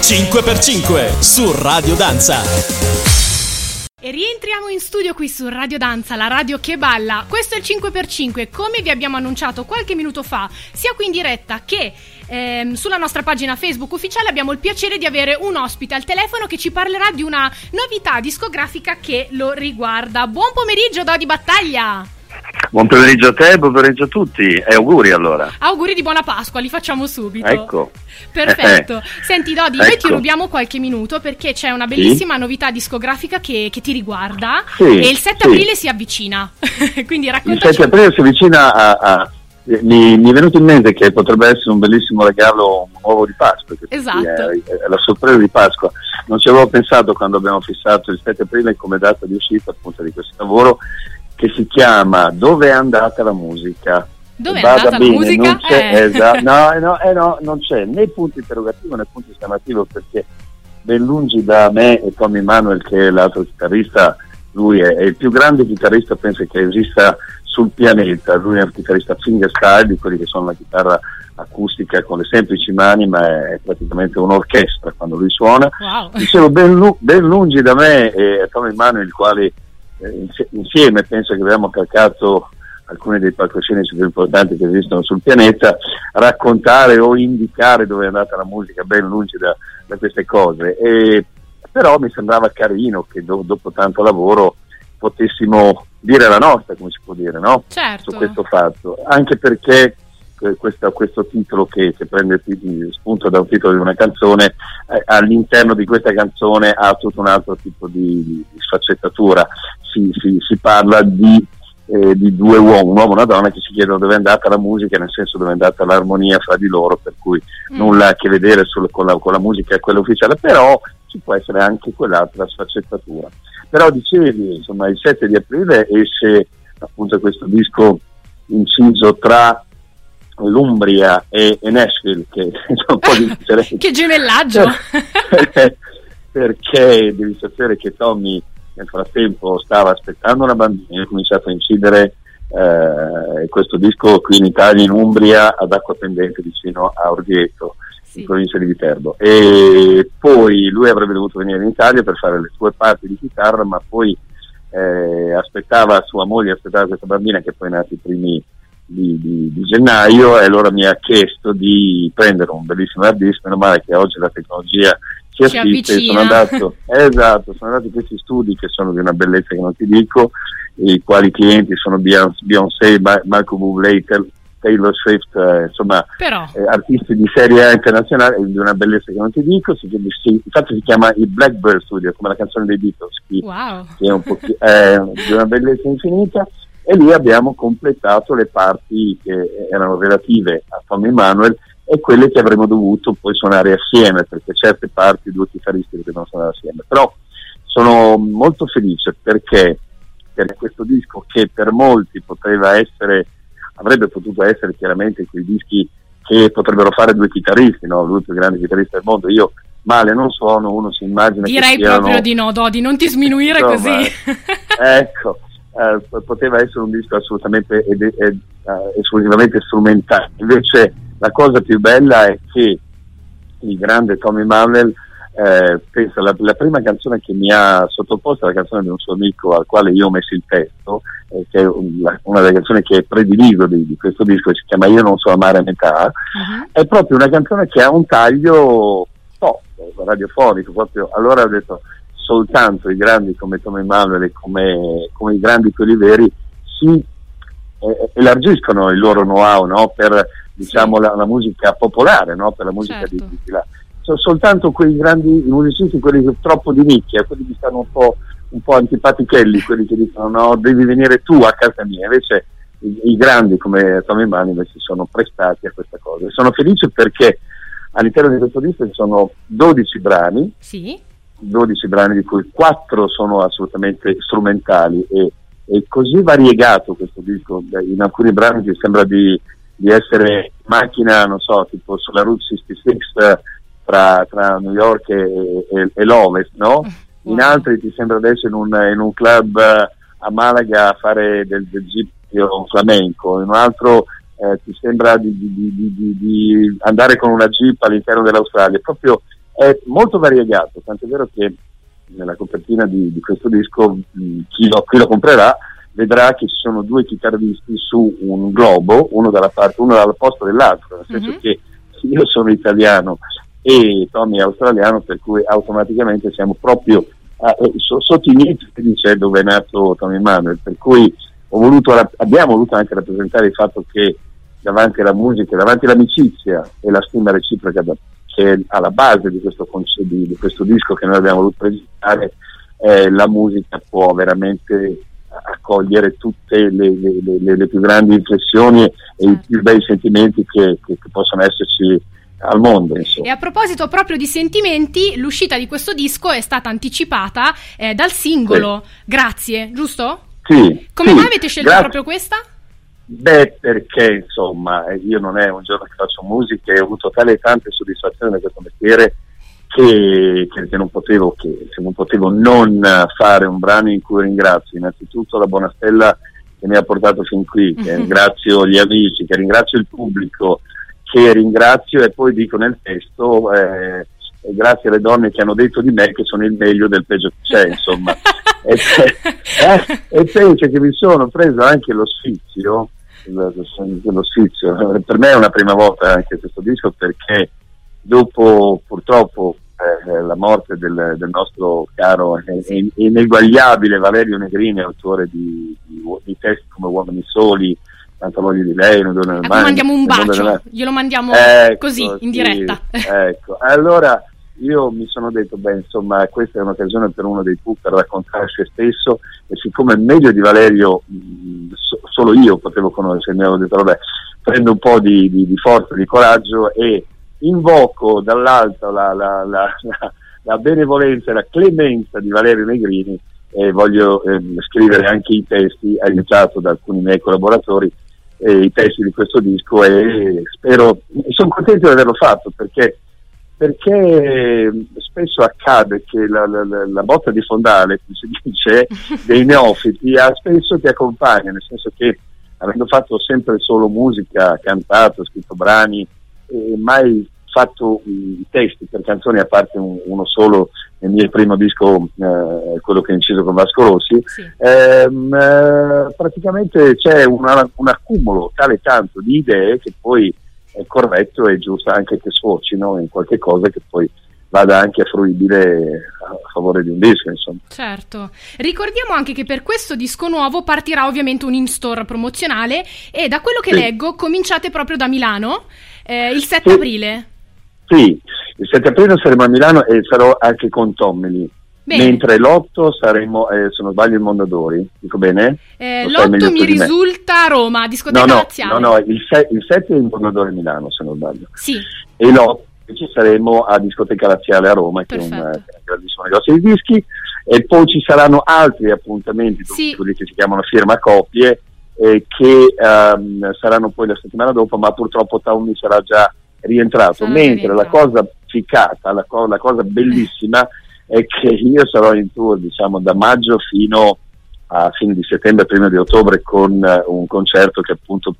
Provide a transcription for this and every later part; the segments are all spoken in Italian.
5x5 su Radio Danza. E rientriamo in studio qui su Radio Danza, la radio che balla. Questo è il 5x5, come vi abbiamo annunciato qualche minuto fa, sia qui in diretta che ehm, sulla nostra pagina Facebook ufficiale abbiamo il piacere di avere un ospite al telefono che ci parlerà di una novità discografica che lo riguarda. Buon pomeriggio, Dodi Battaglia! Buon pomeriggio a te, buon pomeriggio a tutti e auguri allora. Auguri di buona Pasqua, li facciamo subito. Ecco. Perfetto. Senti Dodi, ecco. noi ti rubiamo qualche minuto perché c'è una bellissima sì? novità discografica che, che ti riguarda sì, e il 7 sì. aprile si avvicina. Quindi raccontaci. Il 7 aprile si avvicina a... a... Mi, mi, è venuto in mente che potrebbe essere un bellissimo regalo un uovo di Pasqua. Esatto. È, è, la sorpresa di Pasqua. Non ci avevo pensato quando abbiamo fissato il 7 aprile come data di uscita appunto di questo lavoro che si chiama Dove è andata la musica? Dove è andata bene, la musica? Eh. esatto, no, no, eh, no, non c'è né punto interrogativo né punto esclamativo perché ben lungi da me e Tommy Manuel che è l'altro chitarrista, lui è, è il più grande chitarrista penso che esista sul pianeta, lui è un chitarrista fingerstyle di quelli che sono la chitarra acustica con le semplici mani ma è, è praticamente un'orchestra quando lui suona. Wow. Dicevo ben, ben lungi da me e Tommy Manuel il quale eh, insieme penso che abbiamo calcato alcuni dei palcoscenici più importanti che esistono sul pianeta, raccontare o indicare dove è andata la musica ben lungi da, da queste cose. E, però mi sembrava carino che do, dopo tanto lavoro potessimo dire la nostra, come si può dire, no? certo. su questo fatto. Anche perché questo, questo titolo che, che, prende spunto da un titolo di una canzone, eh, all'interno di questa canzone ha tutto un altro tipo di, di sfaccettatura. Si, si, si parla di, eh, di, due uomini, un uomo e una donna che si chiedono dove è andata la musica, nel senso dove è andata l'armonia fra di loro, per cui mm. nulla a che vedere sul, con, la, con la musica e quella ufficiale, però ci può essere anche quell'altra sfaccettatura. Però dicevi, insomma, il 7 di aprile esce appunto questo disco inciso tra l'Umbria e, e Nashville, che è un po' difficile. che gemellaggio! perché devi sapere che Tommy nel frattempo stava aspettando una bambina, ha cominciato a incidere eh, questo disco qui in Italia, in Umbria, ad Acqua Pendente, vicino a Orvieto, sì. in provincia di Viterbo. E poi lui avrebbe dovuto venire in Italia per fare le sue parti di chitarra, ma poi eh, aspettava sua moglie, aspettava questa bambina che poi è nata i primi di, di, di, gennaio e allora mi ha chiesto di prendere un bellissimo hard disk, meno male che oggi la tecnologia ci assiste, sono andato, esatto, sono andati questi studi che sono di una bellezza che non ti dico, i quali clienti sono Beyoncé, Malcolm Bublé, Taylor Swift, eh, insomma eh, artisti di serie internazionale di una bellezza che non ti dico, si, si, infatti si chiama il Blackbird Studio come la canzone dei Beatles, che, wow. che è un po' eh, di una bellezza infinita e lì abbiamo completato le parti che erano relative a Tommy Emanuel e quelle che avremmo dovuto poi suonare assieme, perché certe parti due chitarristi devono suonare assieme. Però sono molto felice perché per questo disco che per molti poteva essere, avrebbe potuto essere chiaramente quei dischi che potrebbero fare due chitarristi, no? lui più grande chitarrista del mondo, io male non suono, uno si immagina Direi che proprio di no, Dodi, non ti sminuire Insomma, così. ecco, eh, poteva essere un disco assolutamente ed, ed, ed, uh, esclusivamente strumentale. Invece la cosa più bella è che il grande Tommy Manuel, eh, pensa, la, la, prima canzone che mi ha sottoposto è la canzone di un suo amico al quale io ho messo il testo, eh, che è una, una delle canzoni che prediligo di, di, questo disco, si chiama Io non so amare a metà, uh-huh. è proprio una canzone che ha un taglio pop, radiofonico, proprio. allora ho detto soltanto i grandi come Tom Emanuele e come, come, i grandi quelli veri si eh, elargiscono il loro know-how no? per diciamo, la, la, musica popolare, no? per la musica certo. di, di là. Sono soltanto quei grandi musicisti, quelli troppo di nicchia, quelli che stanno un po', un po' antipatichelli, quelli che dicono no, devi venire tu a casa mia, invece i, i grandi come Tommy Emanuele si sono prestati a questa cosa. E sono felice perché all'interno di questo disco ci sono 12 brani. Sì 12 brani di cui 4 sono assolutamente strumentali e, e così variegato questo disco, in alcuni brani ti sembra di, di essere macchina, non so, tipo sulla Route 66 tra, tra New York e, e, e l'Ovest, no? In altri ti sembra adesso in un, in un club a Malaga a fare del, del un flamenco, in un altro eh, ti sembra di, di, di, di, andare con una jeep all'interno dell'Australia, proprio è molto variegato, tant'è vero che nella copertina di, di questo disco mh, chi, lo, chi, lo, comprerà vedrà che ci sono due chitarristi su un globo, uno dalla parte, uno dalla posta dell'altro, nel senso mm-hmm. che io sono italiano e Tommy è australiano, per cui automaticamente siamo proprio eh, sotto i miei piedi c'è dove è nato Tommy Manuel, per cui voluto, abbiamo voluto anche rappresentare il fatto che davanti alla musica, davanti all'amicizia e la stima reciproca che è alla base di questo, di, di questo disco che noi abbiamo voluto presentare, eh, la musica può veramente accogliere tutte le, le, le, le più grandi riflessioni e i certo. più bei sentimenti che, che, che possono esserci al mondo. Insomma. E a proposito proprio di sentimenti, l'uscita di questo disco è stata anticipata eh, dal singolo sì. Grazie, giusto? Sì. Come sì. mai avete scelto Gra- proprio questa? Beh, perché insomma, io non è un giorno che faccio musica e ho avuto tale e tante soddisfazioni da questo mestiere che, che, non potevo, che, non potevo, non fare un brano in cui ringrazio innanzitutto la buona stella che mi ha portato fin qui, che mm-hmm. ringrazio gli amici, che ringrazio il pubblico, che ringrazio e poi dico nel testo eh, grazie alle donne che hanno detto di me che sono il meglio del peggio che c'è, insomma. e, eh, e penso che mi sono preso anche lo sfizio lo sfizio. Per me è una prima volta anche questo disco perché dopo purtroppo eh, la morte del, del, nostro caro e ineguagliabile Valerio Negrini, autore di, di, di, testi come Uomini Soli, Tanta voglia di lei, non ecco, mandiamo un bacio, glielo mandiamo ecco, così in diretta. Ecco, allora io mi sono detto, beh, insomma, questa è un'occasione per uno dei Pooh per raccontare se stesso e siccome meglio di Valerio mh, so, solo io potevo conoscere, mi avevo detto, vabbè, prendo un po' di, di, di forza, di coraggio e invoco dall'alto la, la, la, la, benevolenza e la clemenza di Valerio Negrini e voglio eh, scrivere anche i testi, aiutato da alcuni miei collaboratori, eh, i testi di questo disco e spero, sono contento di averlo fatto perché perché spesso accade che la, la, la, botta di fondale, come si dice, dei neofiti spesso ti accompagna, nel senso che avendo fatto sempre solo musica, cantato, scritto brani, e mai fatto i testi per canzoni a parte un, uno solo nel mio primo disco, eh, quello che ho inciso con Vasco Rossi, sì. ehm, eh, praticamente c'è una, un accumulo tale tanto di idee che poi è corretto e giusto anche che sfocino in qualche cosa che poi vada anche fruibile a favore di un disco, insomma. Certo. Ricordiamo anche che per questo disco nuovo partirà ovviamente un in-store promozionale e da quello che sì. leggo cominciate proprio da Milano eh, il 7 sì. aprile. Sì, il 7 aprile saremo a Milano e sarò anche con Tommeli. Bene. Mentre l'8 saremo, eh, se non sbaglio, in Mondadori, dico bene? Eh, l'8 mi risulta a Roma, discoteca no, no, Laziale. No, no, il, se- il 7 è in Mondadori Milano, se non sbaglio. Sì. E l'8 ci saremo a Discoteca Laziale a Roma, Perfetto. che è un, grandissimo negozio di dischi, e poi ci saranno altri appuntamenti, sì. quelli che si chiamano firma coppie, eh, che um, saranno poi la settimana dopo, ma purtroppo Taumi sarà già rientrato, sarà mentre rientrato. la cosa ficcata, la, co- la cosa bellissima è che io sarò in tour diciamo da maggio fino a fine di settembre, prima di ottobre con uh, un concerto che appunto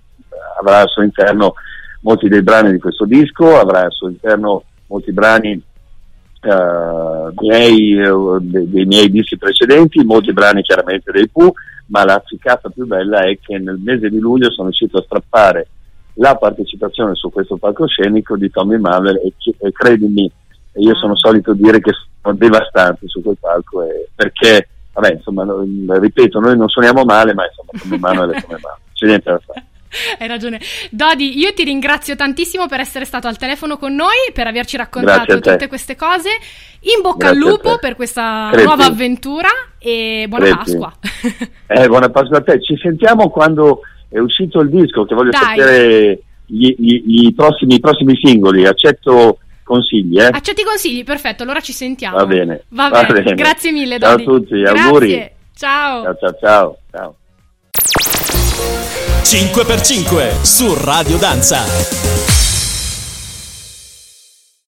avrà al suo interno molti dei brani di questo disco, avrà al suo interno molti brani uh, miei, uh, dei, dei, miei dischi precedenti, molti brani chiaramente dei Pooh, ma la ficcata più bella è che nel mese di luglio sono riuscito a strappare la partecipazione su questo palcoscenico di Tommy Marvel e, e credimi, io sono solito dire che sono devastanti su quel palco e, perché, vabbè, insomma, ripeto, noi non suoniamo male, ma insomma, come mano è come mano, c'è niente da fare. Hai ragione. Dodi, io ti ringrazio tantissimo per essere stato al telefono con noi, per averci raccontato tutte queste cose. In bocca Grazie al lupo per questa Credi. nuova avventura e buona Credi. Pasqua. eh, buona Pasqua a te. Ci sentiamo quando è uscito il disco, che voglio Dai. sapere gli, gli, i, prossimi, i prossimi singoli. Accetto consigli. Eh? Accetti consigli, perfetto, allora ci sentiamo. Va bene. Va, Va bene. bene. Grazie mille, Ciao Dodi. a tutti, Grazie. auguri. Ciao. Ciao, ciao, ciao. ciao. 5x5 su Radio Danza.